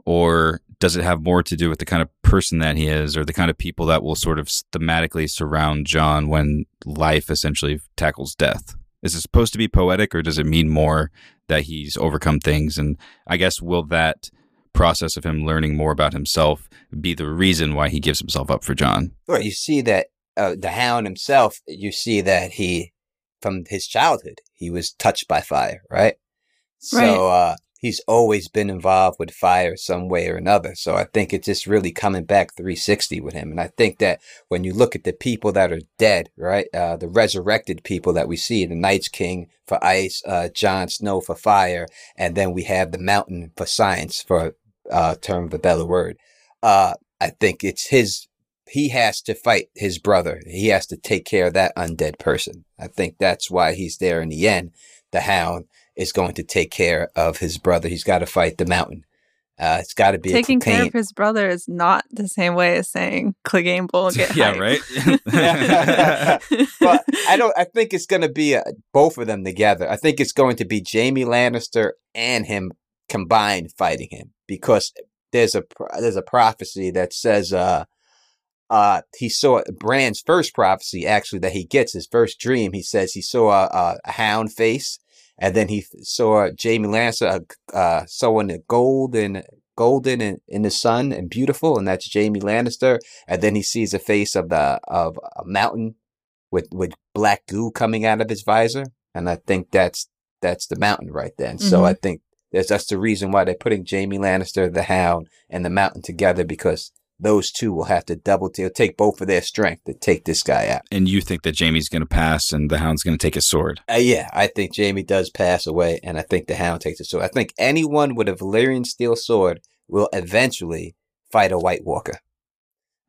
or does it have more to do with the kind of person that he is, or the kind of people that will sort of thematically surround Jon when life essentially tackles death? Is it supposed to be poetic, or does it mean more that he's overcome things? And I guess will that process of him learning more about himself be the reason why he gives himself up for Jon? Well, you see that uh, the Hound himself, you see that he, from his childhood, he was touched by fire, right? Right. So uh, he's always been involved with fire some way or another. So I think it's just really coming back 360 with him. And I think that when you look at the people that are dead, right, uh, the resurrected people that we see, the Night's King for ice, uh, Jon Snow for fire, and then we have the Mountain for science, for uh, term of a better word. Uh, I think it's his he has to fight his brother. He has to take care of that undead person. I think that's why he's there in the end. The hound is going to take care of his brother. He's got to fight the mountain. Uh, it's got to be Taking a care of his brother is not the same way as saying Clegane will get yeah, hyped." right. but I don't. I think it's going to be a, both of them together. I think it's going to be Jaime Lannister and him combined fighting him because there's a there's a prophecy that says uh uh he saw Bran's first prophecy actually that he gets his first dream. He says he saw a, a, a hound face, and then he saw Jaime Lannister uh, uh sewing the gold and golden in, in the sun and beautiful, and that's Jaime Lannister. And then he sees a face of the of a mountain with with black goo coming out of his visor, and I think that's that's the mountain right then. So Mhm. I think that's that's the reason why they're putting Jaime Lannister, the Hound, and the Mountain together because those two will have to double t- take both of their strength to take this guy out. and you think that Jaime's going to pass and the Hound's going to take his sword? Uh, yeah, I think Jaime does pass away, and I think the Hound takes the sword. I think anyone with a Valyrian steel sword will eventually fight a White Walker.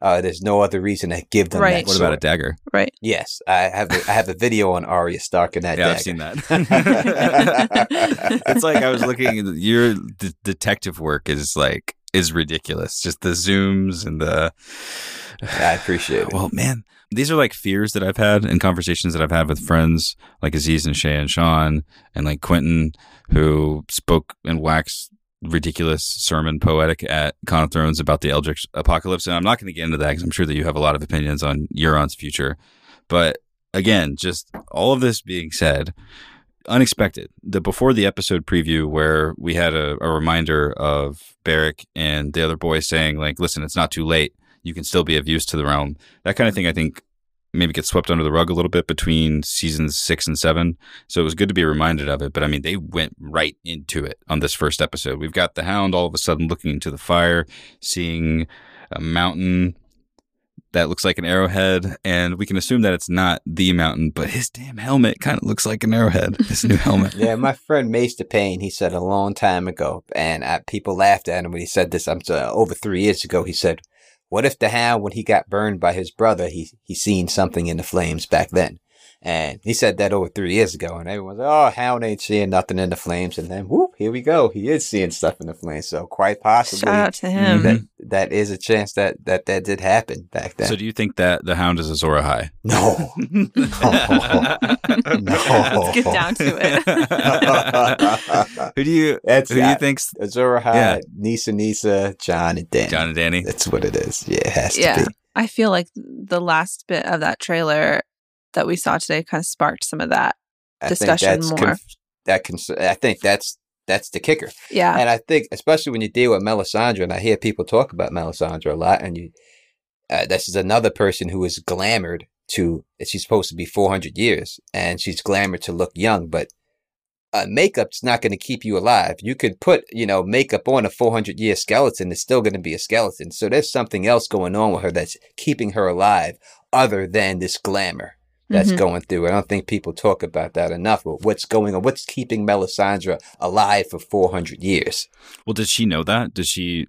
Uh, there's no other reason to give them Right. that What about a dagger? Right. Yes, I have. A, I have a video on Arya Stark and that. yeah, dagger. I've seen that. it's like I was looking. Your d- detective work is like is ridiculous. Just the zooms and the. I appreciate it. Well, man, these are like fears that I've had and conversations that I've had with friends like Aziz and Shay and Sean and like Quentin, who spoke and waxed ridiculous sermon poetic at Con of Thrones about the Eldritch apocalypse. And I'm not going to get into that because I'm sure that you have a lot of opinions on Euron's future. But again, just all of this being said, unexpected. The before the episode preview where we had a, a reminder of Beric and the other boys saying like, "Listen, it's not too late. You can still be of use to the realm." That kind of thing. I think maybe get swept under the rug a little bit between seasons six and seven. So it was good to be reminded of it. But I mean, they went right into it on this first episode. We've got the Hound all of a sudden looking into the fire, seeing a mountain that looks like an arrowhead, and we can assume that it's not the mountain, but his damn helmet kind of looks like an arrowhead. His new helmet. Yeah, my friend Mace Payne, he said a long time ago, and uh, people laughed at him when he said this. I'm uh, over three years ago. He said, "What if the Hound, when he got burned by his brother, he he seen something in the flames back then?" And he said that over three years ago, and everyone's like, "Oh, Hound ain't seeing nothing in the flames." And then, whoop, here we go. He is seeing stuff in the flames. So quite possibly, Shout out to him. that mm-hmm. that is a chance that that that did happen back then. So do you think that the Hound is Azor Ahai? no, no, no. Let's get down to it. Who do you That's who do you that. think's Azor Ahai, Yeah. Nissa Nissa, Jon and Danny. Jon and Danny? That's what it is. Yeah, it has yeah. to be. I feel like the last bit of that trailer that we saw today kind of sparked some of that. I Discussion more. conf- that cons- I think that's that's the kicker. Yeah. And I think, especially when you deal with Melisandre, and I hear people talk about Melisandre a lot, and you, uh, this is another person who is glamored to, she's supposed to be 400 years, and she's glamored to look young, but uh, makeup's not going to keep you alive. You could put, you know, makeup on a 400 year skeleton, it's still going to be a skeleton. So there's something else going on with her that's keeping her alive other than this glamour that's Mhm. going through. I don't think people talk about that enough. But what's going on? What's keeping Melisandre alive for 400 years? Well, does she know that? Does she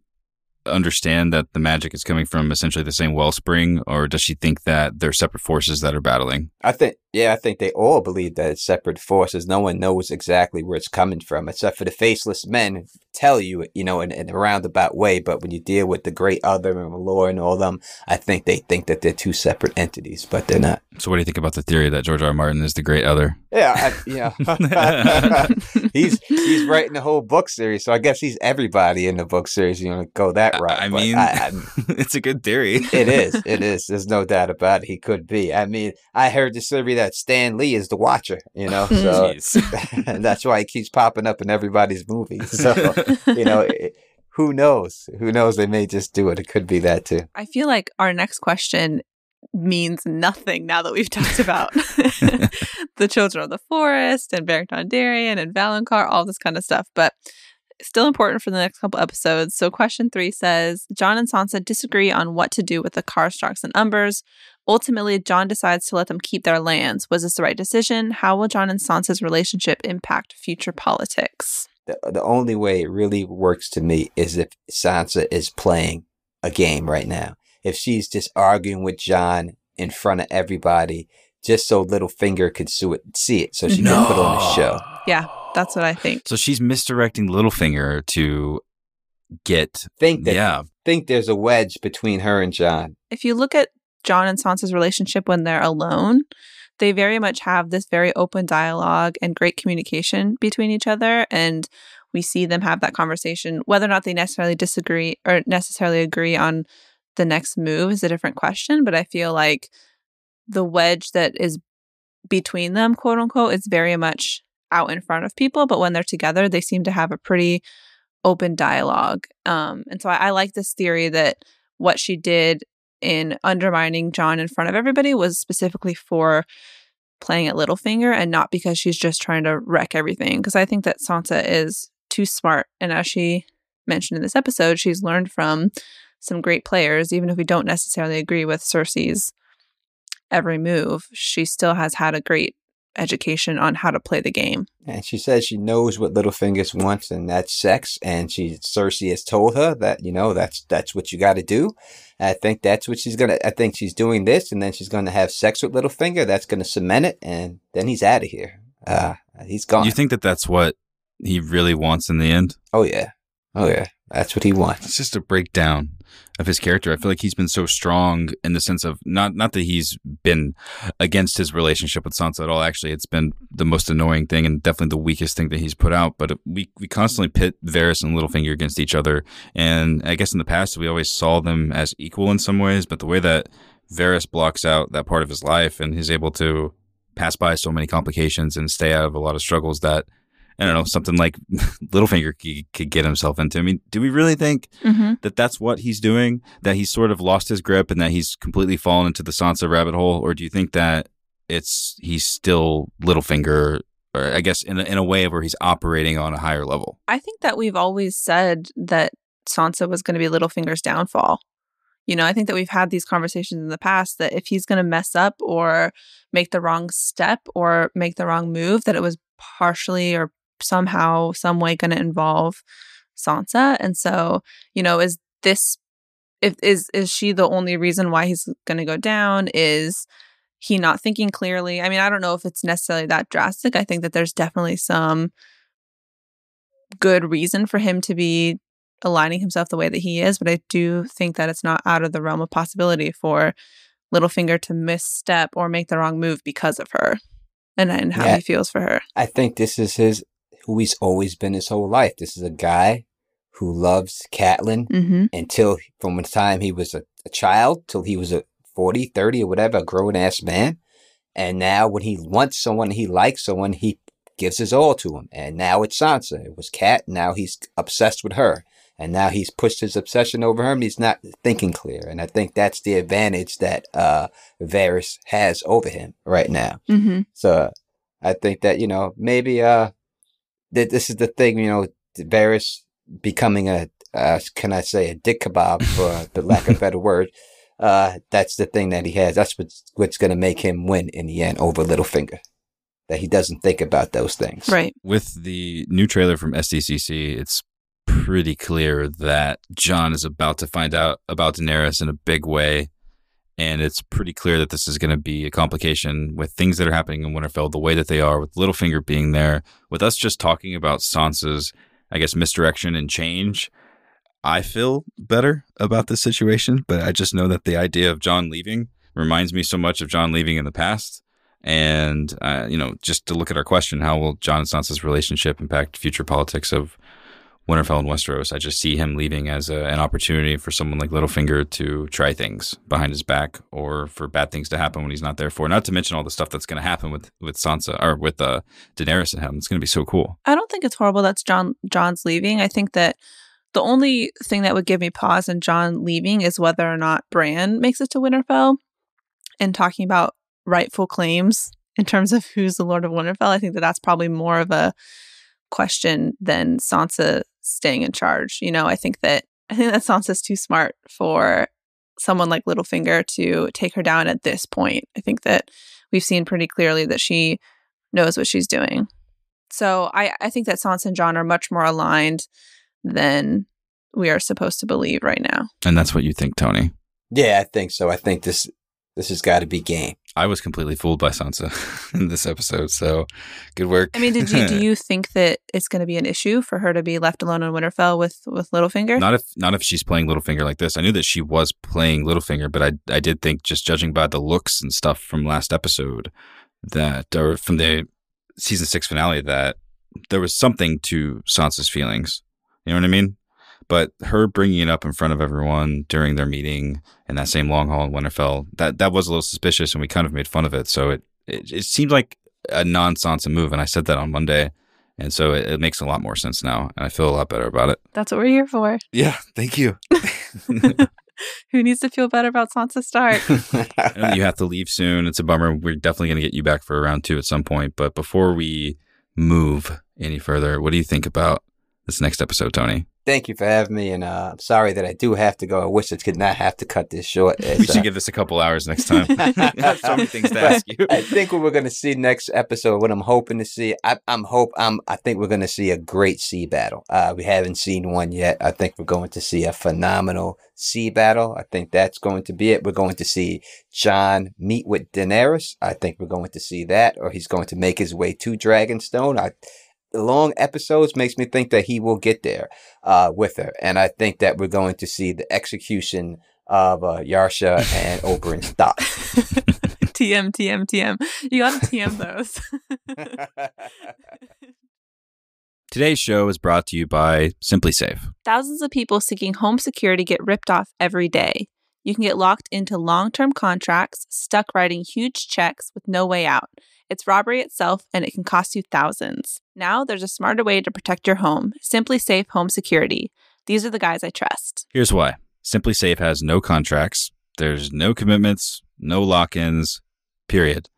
understand that the magic is coming from essentially the same wellspring, or does she think that they're separate forces that are battling? I think, yeah, I think they all believe that it's separate forces. No one knows exactly where it's coming from, except for the faceless men who tell you, you know, in, in a roundabout way. But when you deal with the Great Other and the Lore and all them, I think they think that they're two separate entities, but they're not. So, what do you think about the theory that George R. R. Martin is the great other? Yeah, I, yeah. he's he's writing the whole book series, so I guess he's everybody in the book series. You know, go that route. I but mean, I- I- it's a good theory. it is. It is. There's no doubt about it. He could be. I mean, I heard the theory that Stan Lee is the Watcher. You know, so and that's why he keeps popping up in everybody's movies. So you know, it- who knows? Who knows? They may just do it. It could be that too. I feel like our next question means nothing now that we've talked about the children of the forest and Beric Dondarrion and Valonqar, all this kind of stuff. But still important for the next couple episodes. So question three says Jon and Sansa disagree on what to do with the Karstarks and Umbers. Ultimately, Jon decides to let them keep their lands. Was this the right decision? How will Jon and Sansa's relationship impact future politics? The, the only way it really works to me is if Sansa is playing a game right now. If she's just arguing with Jon in front of everybody, just so Littlefinger could sue it, see it, so she can put on a show. Yeah, that's what I think. So she's misdirecting Littlefinger to get Think that yeah. think there's a wedge between her and Jon. if you look at Jon and Sansa's relationship when they're alone, they very much have this very open dialogue and great communication between each other. And we see them have that conversation. Whether or not they necessarily disagree or necessarily agree on the next move is a different question. But I feel like the wedge that is between them, quote unquote, is very much out in front of people. But when they're together, they seem to have a pretty open dialogue. Um, and so I, I like this theory that what she did in undermining Jon in front of everybody was specifically for playing at Littlefinger and not because she's just trying to wreck everything. Because I think that Sansa is too smart. And as she mentioned in this episode, she's learned from some great players, even if we don't necessarily agree with Cersei's every move, she still has had a great education on how to play the game. And she says she knows what Littlefinger's wants, and that's sex. And she Cersei has told her that you know that's that's what you got to do. I think that's what she's gonna. I think she's doing this, and then she's gonna have sex with Littlefinger. That's gonna cement it, and then he's out of here. Uh, he's gone. You think that that's what he really wants in the end? oh yeah, oh yeah, that's what he wants. It's just a breakdown of his character. I feel like he's been so strong in the sense of not not that he's been against his relationship with Sansa at all. Actually, it's been the most annoying thing and definitely the weakest thing that he's put out. But we we constantly pit Varys and Littlefinger against each other, and I guess in the past we always saw them as equal in some ways. But the way that Varys blocks out that part of his life and he's able to pass by so many complications and stay out of a lot of struggles that I don't know something like Littlefinger could, could get himself into. I mean, do we really think Mm-hmm. that that's what he's doing? That he's sort of lost his grip and that he's completely fallen into the Sansa rabbit hole, or do you think that it's he's still Littlefinger, or I guess in a, in a way where he's operating on a higher level? I think that we've always said that Sansa was going to be Littlefinger's downfall. You know, I think that we've had these conversations in the past that if he's going to mess up or make the wrong step or make the wrong move, that it was partially or somehow, some way going to involve Sansa. And so, you know, is this if is is she the only reason why he's going to go down? Is he not thinking clearly. I mean, I don't know if it's necessarily that drastic. I think that there's definitely some good reason for him to be aligning himself the way that he is, but I do think that it's not out of the realm of possibility for Littlefinger to misstep or make the wrong move because of her and, and how Yeah. he feels for her. I think this is his who he's always been his whole life. This is a guy who loves Catelyn Mm-hmm. until from the time he was a, a child till he was a 40, 30 or whatever, a grown ass man. And now when he wants someone, he likes someone, he gives his all to him. And now it's Sansa. It was Cat. Now he's obsessed with her. And now he's pushed his obsession over her and he's not thinking clear. And I think that's the advantage that uh Varys has over him right now. Mm-hmm. So I think that, you know, maybe uh that this is the thing, you know, Varys becoming a uh, can I say a dick kebab for the lack of a better word. Uh that's the thing that he has. That's what's what's gonna make him win in the end over Littlefinger. That he doesn't think about those things. Right. With the new trailer from SDCC, it's pretty clear that Jon is about to find out about Daenerys in a big way. And it's pretty clear that this is going to be a complication with things that are happening in Winterfell the way that they are, with Littlefinger being there, with us just talking about Sansa's, I guess, misdirection and change. I feel better about this situation, but I just know that the idea of Jon leaving reminds me so much of Jon leaving in the past. And, uh, you know, just to look at our question, how will Jon and Sansa's relationship impact future politics of Winterfell and Westeros? I just see him leaving as a, an opportunity for someone like Littlefinger to try things behind his back or for bad things to happen when he's not there for. Not to mention all the stuff that's going to happen with, with Sansa or with uh, Daenerys and him. It's going to be so cool. I don't think it's horrible that's Jon Jon's leaving. I think that the only thing that would give me pause in Jon leaving is whether or not Bran makes it to Winterfell. And talking about rightful claims in terms of who's the Lord of Winterfell, I think that that's probably more of a question than Sansa staying in charge. You know, I think that I think that Sansa's too smart for someone like Littlefinger to take her down at this point. I think that we've seen pretty clearly that she knows what she's doing. So I, I think that Sansa and Jon are much more aligned than we are supposed to believe right now. And that's what you think, Tony. Yeah, I think so. I think this this has got to be game. I was completely fooled by Sansa in this episode. So good work. I mean, did you do you think that it's going to be an issue for her to be left alone in Winterfell with with Littlefinger? Not if not if she's playing Littlefinger like this. I knew that she was playing Littlefinger, but I I did think just judging by the looks and stuff from last episode that or from the season 6 finale that there was something to Sansa's feelings. You know what I mean? But her bringing it up in front of everyone during their meeting in that same long hall in Winterfell, that that was a little suspicious and we kind of made fun of it. So it it, it seemed like a non-Sansa move and I said that on Monday. And so it, it makes a lot more sense now and I feel a lot better about it. That's what we're here for. Yeah, thank you. Who needs to feel better about Sansa Stark? You have to leave soon. It's a bummer. We're definitely going to get you back for round two at some point. But before we move any further, what do you think about this next episode, Tony? Thank you for having me, and uh, I'm sorry that I do have to go. I wish I could not have to cut this short. We should uh, give this a couple hours next time. I have so many things to ask you. I think what we're going to see next episode, what I'm hoping to see, I, I'm hope I'm I think we're going to see a great sea battle. Uh, we haven't seen one yet. I think we're going to see a phenomenal sea battle. I think that's going to be it. We're going to see Jon meet with Daenerys. I think we're going to see that, or he's going to make his way to Dragonstone. I long episodes makes me think that he will get there uh, with her, and I think that we're going to see the execution of uh, Yarsha and Oberyn Stock. TM, TM, TM. You got to TM those. Today's show is brought to you by SimpliSafe. Thousands of people seeking home security get ripped off every day. You can get locked into long term contracts, stuck writing huge checks with no way out. It's robbery itself, and it can cost you thousands. Now there's a smarter way to protect your home SimpliSafe Home Security. These are the guys I trust. Here's why SimpliSafe has no contracts, there's no commitments, no lock ins, period.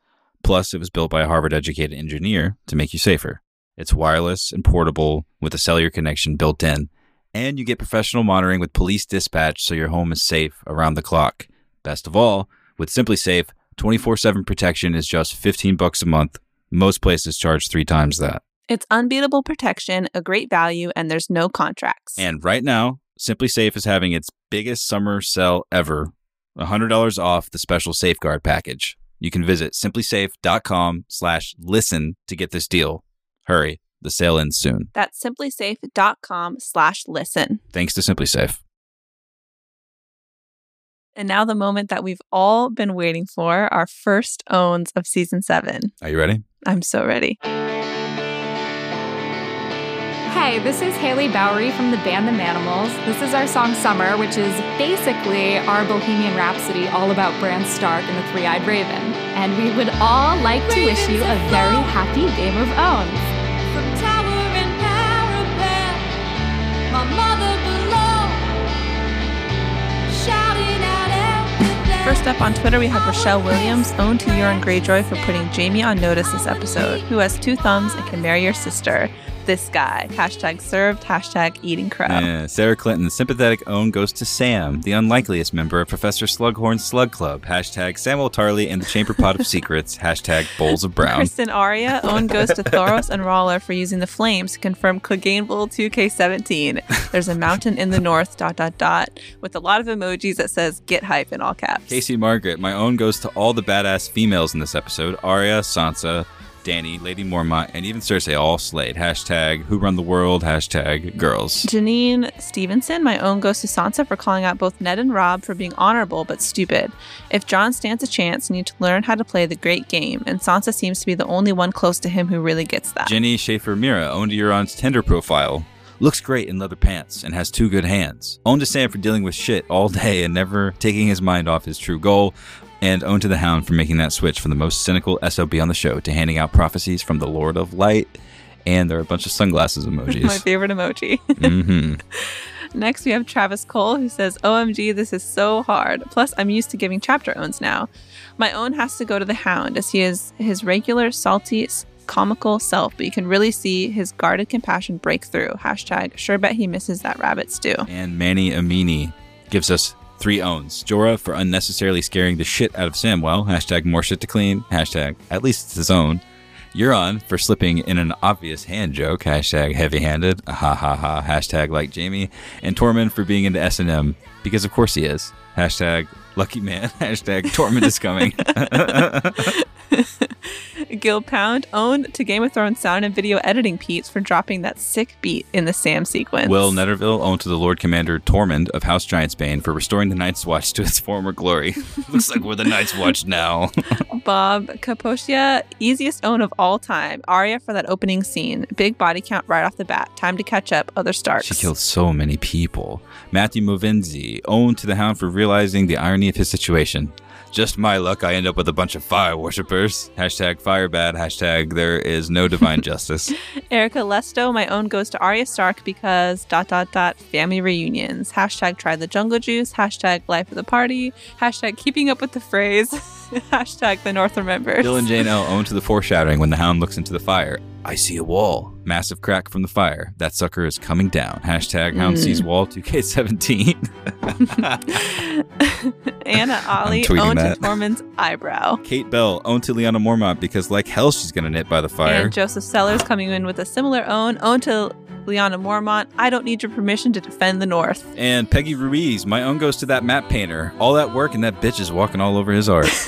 Plus, it was built by a Harvard educated engineer to make you safer. It's wireless and portable with a cellular connection built in, and you get professional monitoring with police dispatch so your home is safe around the clock. Best of all, with SimpliSafe, 24/7 protection is just 15 bucks a month. Most places charge 3 times that. It's unbeatable protection, a great value, and there's no contracts. And right now, SimpliSafe is having its biggest summer sale ever. $100 off the special safeguard package. You can visit simplisafe.com slash listen to get this deal. Hurry, the sale ends soon. That's simplisafe.com slash listen. Thanks to SimpliSafe. And now the moment that we've all been waiting for, our first owns of season seven. Are you ready? I'm so ready. Hey, this is Haley Bowery from the band The Manimals. This is our song Summer, which is basically our Bohemian Rhapsody all about Bran Stark and the Three Eyed Raven. And we would all like to wish you a very happy Game of Owns. First up on Twitter, we have Rochelle Williams, owned to Euron Greyjoy for putting Jaime on notice this episode, who has two thumbs and can marry your sister. This guy. Hashtag served, hashtag eating crow. Yeah, Sarah the sympathetic own goes to Sam, the unlikeliest member of Professor Slughorn's Slug Club. Hashtag Samwell Tarly and the Chamber Pot of Secrets. Hashtag Bowls of Brown. Kristen Aria, own goes to Thoros and Roller for using the flames to confirm Cleganebowl 2K17. There's a mountain in the north, dot, dot, dot, with a lot of emojis that says get hype in all caps. Casey Margaret, my own goes to all the badass females in this episode Arya, Sansa, Danny, Lady Mormont, and even Cersei all slayed. Hashtag Who Run the World. Hashtag Girls. Janine Stevenson, my own goes to Sansa for calling out both Ned and Robb for being honorable but stupid. If Jon stands a chance, you need to learn how to play the great game, and Sansa seems to be the only one close to him who really gets that. Jenny Schaefer Mira, owned to Euron's Tinder profile. Looks great in leather pants and has two good hands. Owned to Sam for dealing with shit all day and never taking his mind off his true goal. And own to the Hound for making that switch from the most cynical SOB on the show to handing out prophecies from the Lord of Light. And there are a bunch of sunglasses emojis. my favorite emoji. hmm Next, we have Travis Cole who says, OMG, this is so hard. Plus, I'm used to giving chapter owns now. My own has to go to the Hound as he is his regular, salty, comical self, but you can really see his guarded compassion break through. Hashtag, sure bet he misses that rabbit stew. And Manny Amini gives us three owns. Jorah for unnecessarily scaring the shit out of Samwell. Hashtag more shit to clean. Hashtag at least it's his own. Euron for slipping in an obvious hand joke. Hashtag heavy handed. Ha ha ha. Hashtag like Jaime. And Tormund for being into S&M. Because of course he is. Hashtag lucky man. Hashtag torment is coming. Gil Pound owned to Game of Thrones sound and video editing Pete's for dropping that sick beat in the Sam sequence. Will Netterville owned to the Lord Commander Tormund of House Giantsbane for restoring the Night's Watch to its former glory. Looks like we're the Night's Watch now. Bob Kaposia, easiest own of all time. Arya for that opening scene. Big body count right off the bat. Time to catch up. Other Starks. She killed so many people. Matthew Movenzi, owned to the Hound for realizing the irony of his situation. Just my luck, I end up with a bunch of fire worshippers. Hashtag fire bad. Hashtag there is no divine justice. Erica Lesto, my own goes to Arya Stark because dot dot dot family reunions. Hashtag try the jungle juice. Hashtag life of the party. Hashtag keeping up with the Freys. Hashtag the North remembers. Dylan Jane L. owned to the foreshadowing when the Hound looks into the fire. I see a wall. Massive crack from the fire. That sucker is coming down. Hashtag Hound Mm. sees wall 2K17. Anna Ollie owned that. to Tormund's eyebrow. Kate Bell owned to Lyanna Mormont because like hell she's gonna knit by the fire. And Joseph Sellers coming in with a similar own, owned to Lyanna Mormont. I don't need your permission to defend the North. And Peggy Ruiz, my own goes to that map painter. All that work and that bitch is walking all over his art.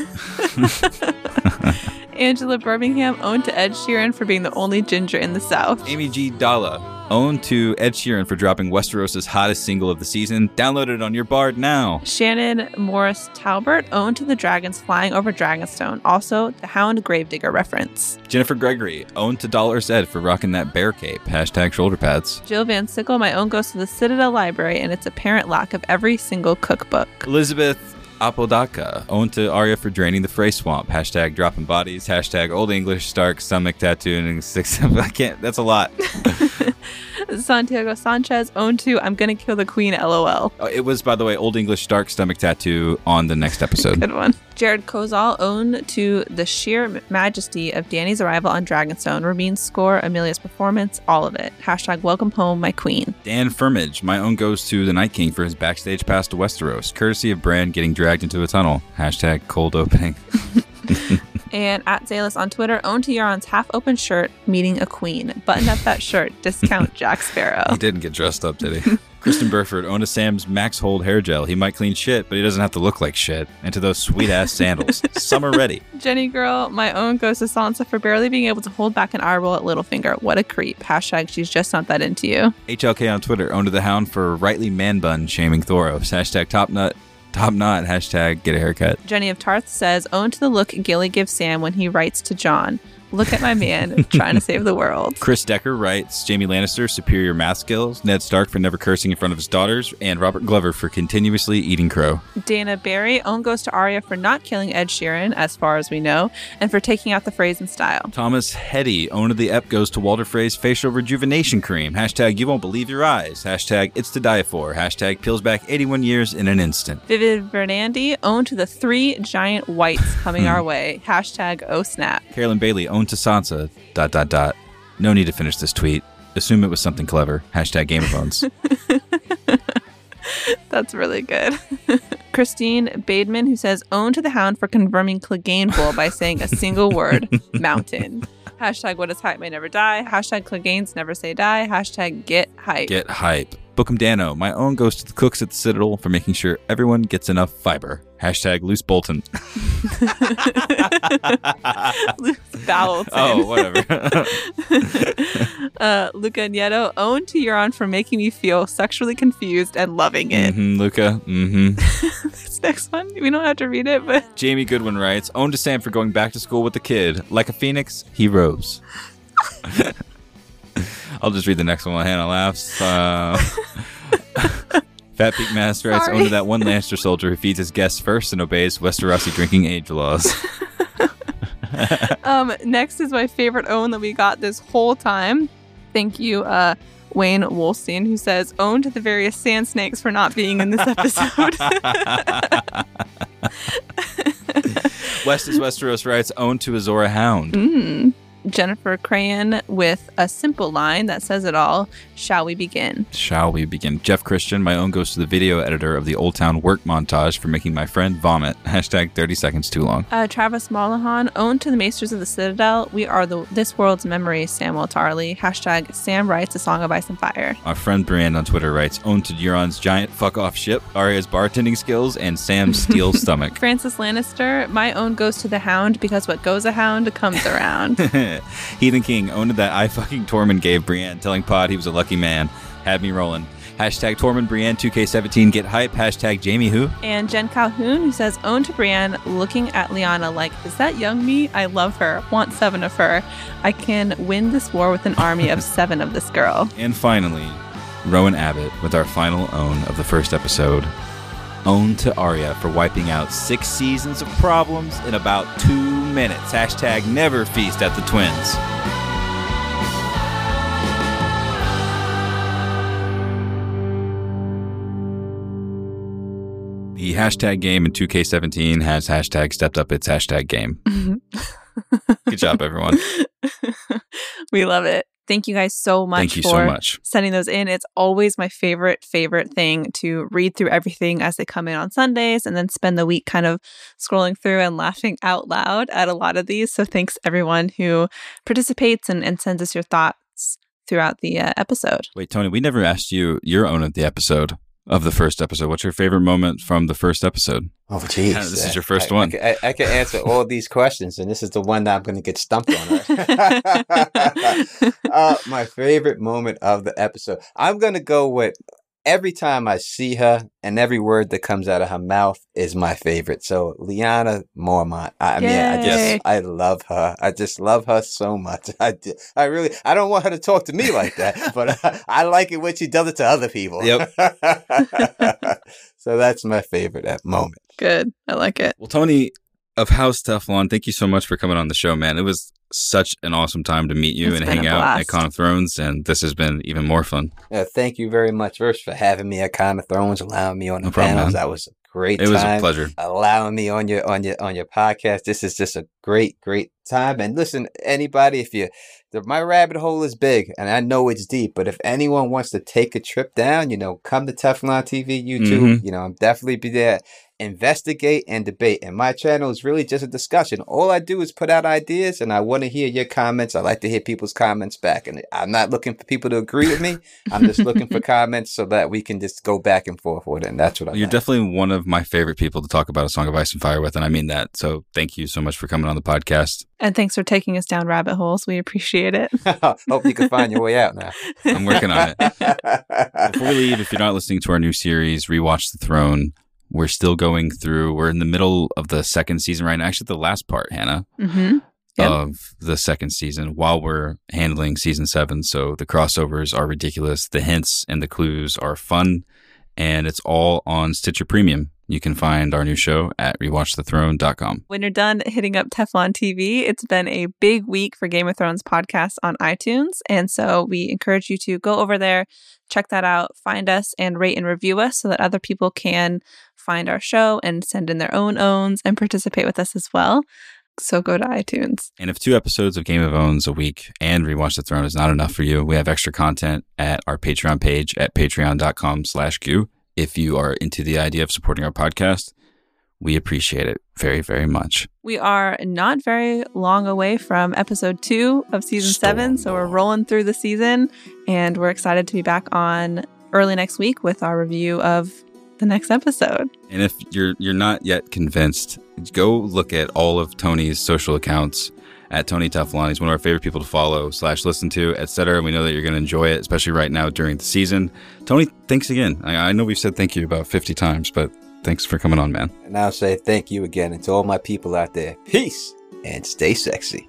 Angela Birmingham owned to Ed Sheeran for being the only ginger in the South. Amy G. Dalla, owned to Ed Sheeran for dropping Westeros' hottest single of the season. Download it on your Bard now. Shannon Morris Talbert owned to the dragons flying over Dragonstone. Also, the Hound Gravedigger reference. Jennifer Gregory, owned to Dolorous Edd for rocking that bear cape. Hashtag shoulder pads. Jill Van Sickle, my own goes to the Citadel Library and its apparent lack of every single cookbook. Elizabeth Apodaca, owned to Arya for draining the Frey Swamp. Hashtag dropping bodies. Hashtag old English Stark stomach tattooing six. I can't. That's a lot. Santiago Sanchez owned to I'm gonna kill the queen lol. Oh, it was, by the way, old English Stark stomach tattoo on the next episode. Good one. Jared Kozal owned to the sheer majesty of Danny's arrival on Dragonstone, Ramin's score, Emilia's performance, all of it. Hashtag welcome home, my queen. Dan Firmage, my own goes to the Night King for his backstage pass to Westeros, courtesy of Bran getting dragged into a tunnel. Hashtag cold opening. And at Zalus on Twitter, owned to Euron's half open shirt, meeting a queen. Button up that shirt, discount Jack Sparrow. He didn't get dressed up, did he? Kristen Burford owned a Sam's Max Hold hair gel. He might clean shit, but he doesn't have to look like shit. And to those sweet ass sandals, summer ready. Jenny girl, my own goes to Sansa for barely being able to hold back an eye roll at Littlefinger. What a creep. Hashtag she's just not that into you. HLK on Twitter owned to the Hound for rightly man bun shaming Thoros. Hashtag top nut, top knot. Hashtag get a haircut. Jenny of Tarth says, own to the look Gilly gives Sam when he writes to Jon. Look at my man trying to save the world. Chris Decker writes Jaime Lannister superior math skills, Ned Stark for never cursing in front of his daughters, and Robett Glover for continuously eating crow. Dana Barry, own goes to Arya for not killing Ed Sheeran, as far as we know, and for taking out the Freys in style. Thomas Hetty, owner of the ep goes to Walder Frey's facial rejuvenation cream. Hashtag you won't believe your eyes. Hashtag it's to die for. Hashtag peels back 81 years in an instant. Vivid Bernandi, own to the three giant wights coming our way. Hashtag oh snap. Carolyn Bailey, owned to Sansa. Dot dot dot. No need to finish this tweet. Assume it was something clever. Hashtag Game of Thrones. That's really good. Christine Bademan, who says, own to the hound for confirming Cleganebowl by saying a single word, mountain. Hashtag what is hype may never die. Hashtag Cleganes never say die. Hashtag get hype. Get hype. Bookum Dano. My own goes to the cooks at the Citadel for making sure everyone gets enough fiber. Hashtag loose Bolton. Bowelton. Oh, whatever. uh, Luca Nieto, own to Euron for making me feel sexually confused and loving it. hmm Luca. Mm-hmm. this next one, we don't have to read it, but Jamie Goodwin writes, own to Sam for going back to school with the kid. Like a phoenix, he rose. I'll just read the next one while Hannah laughs. Uh, Fat Peak Master writes, Sorry. own to that one Lannister soldier who feeds his guests first and obeys Westerosi drinking age laws. um, next is my favorite own that we got this whole time. Thank you, uh, Wayne Wolstein, who says, own to the various sand snakes for not being in this episode. West is Westeros writes, own to Azora Hound. mm. Jennifer Crayon with a simple line that says it all. Shall we begin? Shall we begin? Jeff Christian, my own goes to the video editor of the Old Town work montage for making my friend vomit. Hashtag 30 seconds too long. Uh, Travis Mollahan, owned to the Maesters of the Citadel. We are the this world's memory, Samwell Tarly. Hashtag Sam writes a song of ice and fire. Our friend Brienne on Twitter writes, own to Euron's giant fuck off ship, Arya's bartending skills, and Sam's steel stomach. Francis Lannister, my own goes to the Hound because what goes a hound comes around. Heathen King owned that I fucking Tormund gave Brienne, telling Pod he was a lucky man. Had me rolling. Hashtag Tormund Brienne 2K17 get hype. Hashtag Jaime who. and Jen Calhoun, who says, own to Brienne, looking at Lyanna like, is that young me? I love her. Want seven of her. I can win this war with an army of seven of this girl. And finally, Rowan Abbott with our final own of the first episode. Own to Arya for wiping out six seasons of problems in about two minutes. Hashtag never feast at the twins. The hashtag game in 2K17 has hashtag stepped up its hashtag game. Good job, everyone. we love it. Thank you guys so much Thank you for so much. sending those in. It's always my favorite, favorite thing to read through everything as they come in on Sundays and then spend the week kind of scrolling through and laughing out loud at a lot of these. So thanks everyone who participates and, and sends us your thoughts throughout the uh, episode. Wait, Tony, we never asked you your own of the episode of the first episode. What's your favorite moment from the first episode? Oh, jeez. Kinda, this is your first I, one. I, I, I can answer all these questions, and this is the one that I'm going to get stumped on. Right? uh, my favorite moment of the episode. I'm going to go with every time I see her, and every word that comes out of her mouth is my favorite. So, Lyanna Mormont. I, I mean, I Yay. just, I love her. I just love her so much. I, I really, I don't want her to talk to me like that, but I, I like it when she does it to other people. Yep. so that's my favorite at moment. Good. I like it. Well, Tony of House Teflon, thank you so much for coming on the show, man. It was such an awesome time to meet you It's and hang out blast. at Con of Thrones, and this has been even more fun. Yeah, thank you very much, first, for having me at Con of Thrones, allowing me on the No problem, panels. man. That was a great It was a pleasure. Allowing me on your on your on your podcast. This is just a great, great time. And listen, anybody, if you, my rabbit hole is big and I know it's deep, but if anyone wants to take a trip down, you know, come to Teflon TV, YouTube, Mhm. you know, I'm definitely be there. Investigate and debate. And my channel is really just a discussion. All I do is put out ideas and I want to hear your comments. I like to hear people's comments back. And I'm not looking for people to agree with me. I'm just looking for comments so that we can just go back and forth with it. And that's what I You're like. definitely one of my favorite people to talk about A Song of Ice and Fire with, and I mean that. So thank you so much for coming on the podcast. And thanks for taking us down rabbit holes. We appreciate it. Hope you can find your way out now. I'm working on it. Before we leave, if you're not listening to our new series, Rewatch the Throne, we're still going through, we're in the middle of the second season right now. Actually, the last part, Hannah, Mm-hmm. Yep. of the second season while we're handling season seven. So the crossovers are ridiculous. The hints and the clues are fun. And it's all on Stitcher Premium. You can find our new show at rewatchthethrone.com. When you're done hitting up Teflon TV, it's been a big week for Game of Thrones podcasts on iTunes. And so we encourage you to go over there, check that out, find us, and rate and review us so that other people can find our show and send in their own owns and participate with us as well. So go to iTunes. And if two episodes of Game of Owns a week and Rewatch the Throne is not enough for you, we have extra content at our Patreon page at patreon.com slash Q. If you are into the idea of supporting our podcast, we appreciate it very, very much. We are not very long away from episode two of season seven. So we're rolling through the season and we're excited to be back on early next week with our review of the next episode. And if you're you're not yet convinced, go look at all of Tony's social accounts at Tony Teflon. He's one of our favorite people to follow, slash listen to, etc. We know that you're going to enjoy it, especially right now during the season. Tony, thanks again. I, I know we've said thank you about 50 times, but thanks for coming on, man. And I'll say thank you again. And to all my people out there, peace and stay sexy.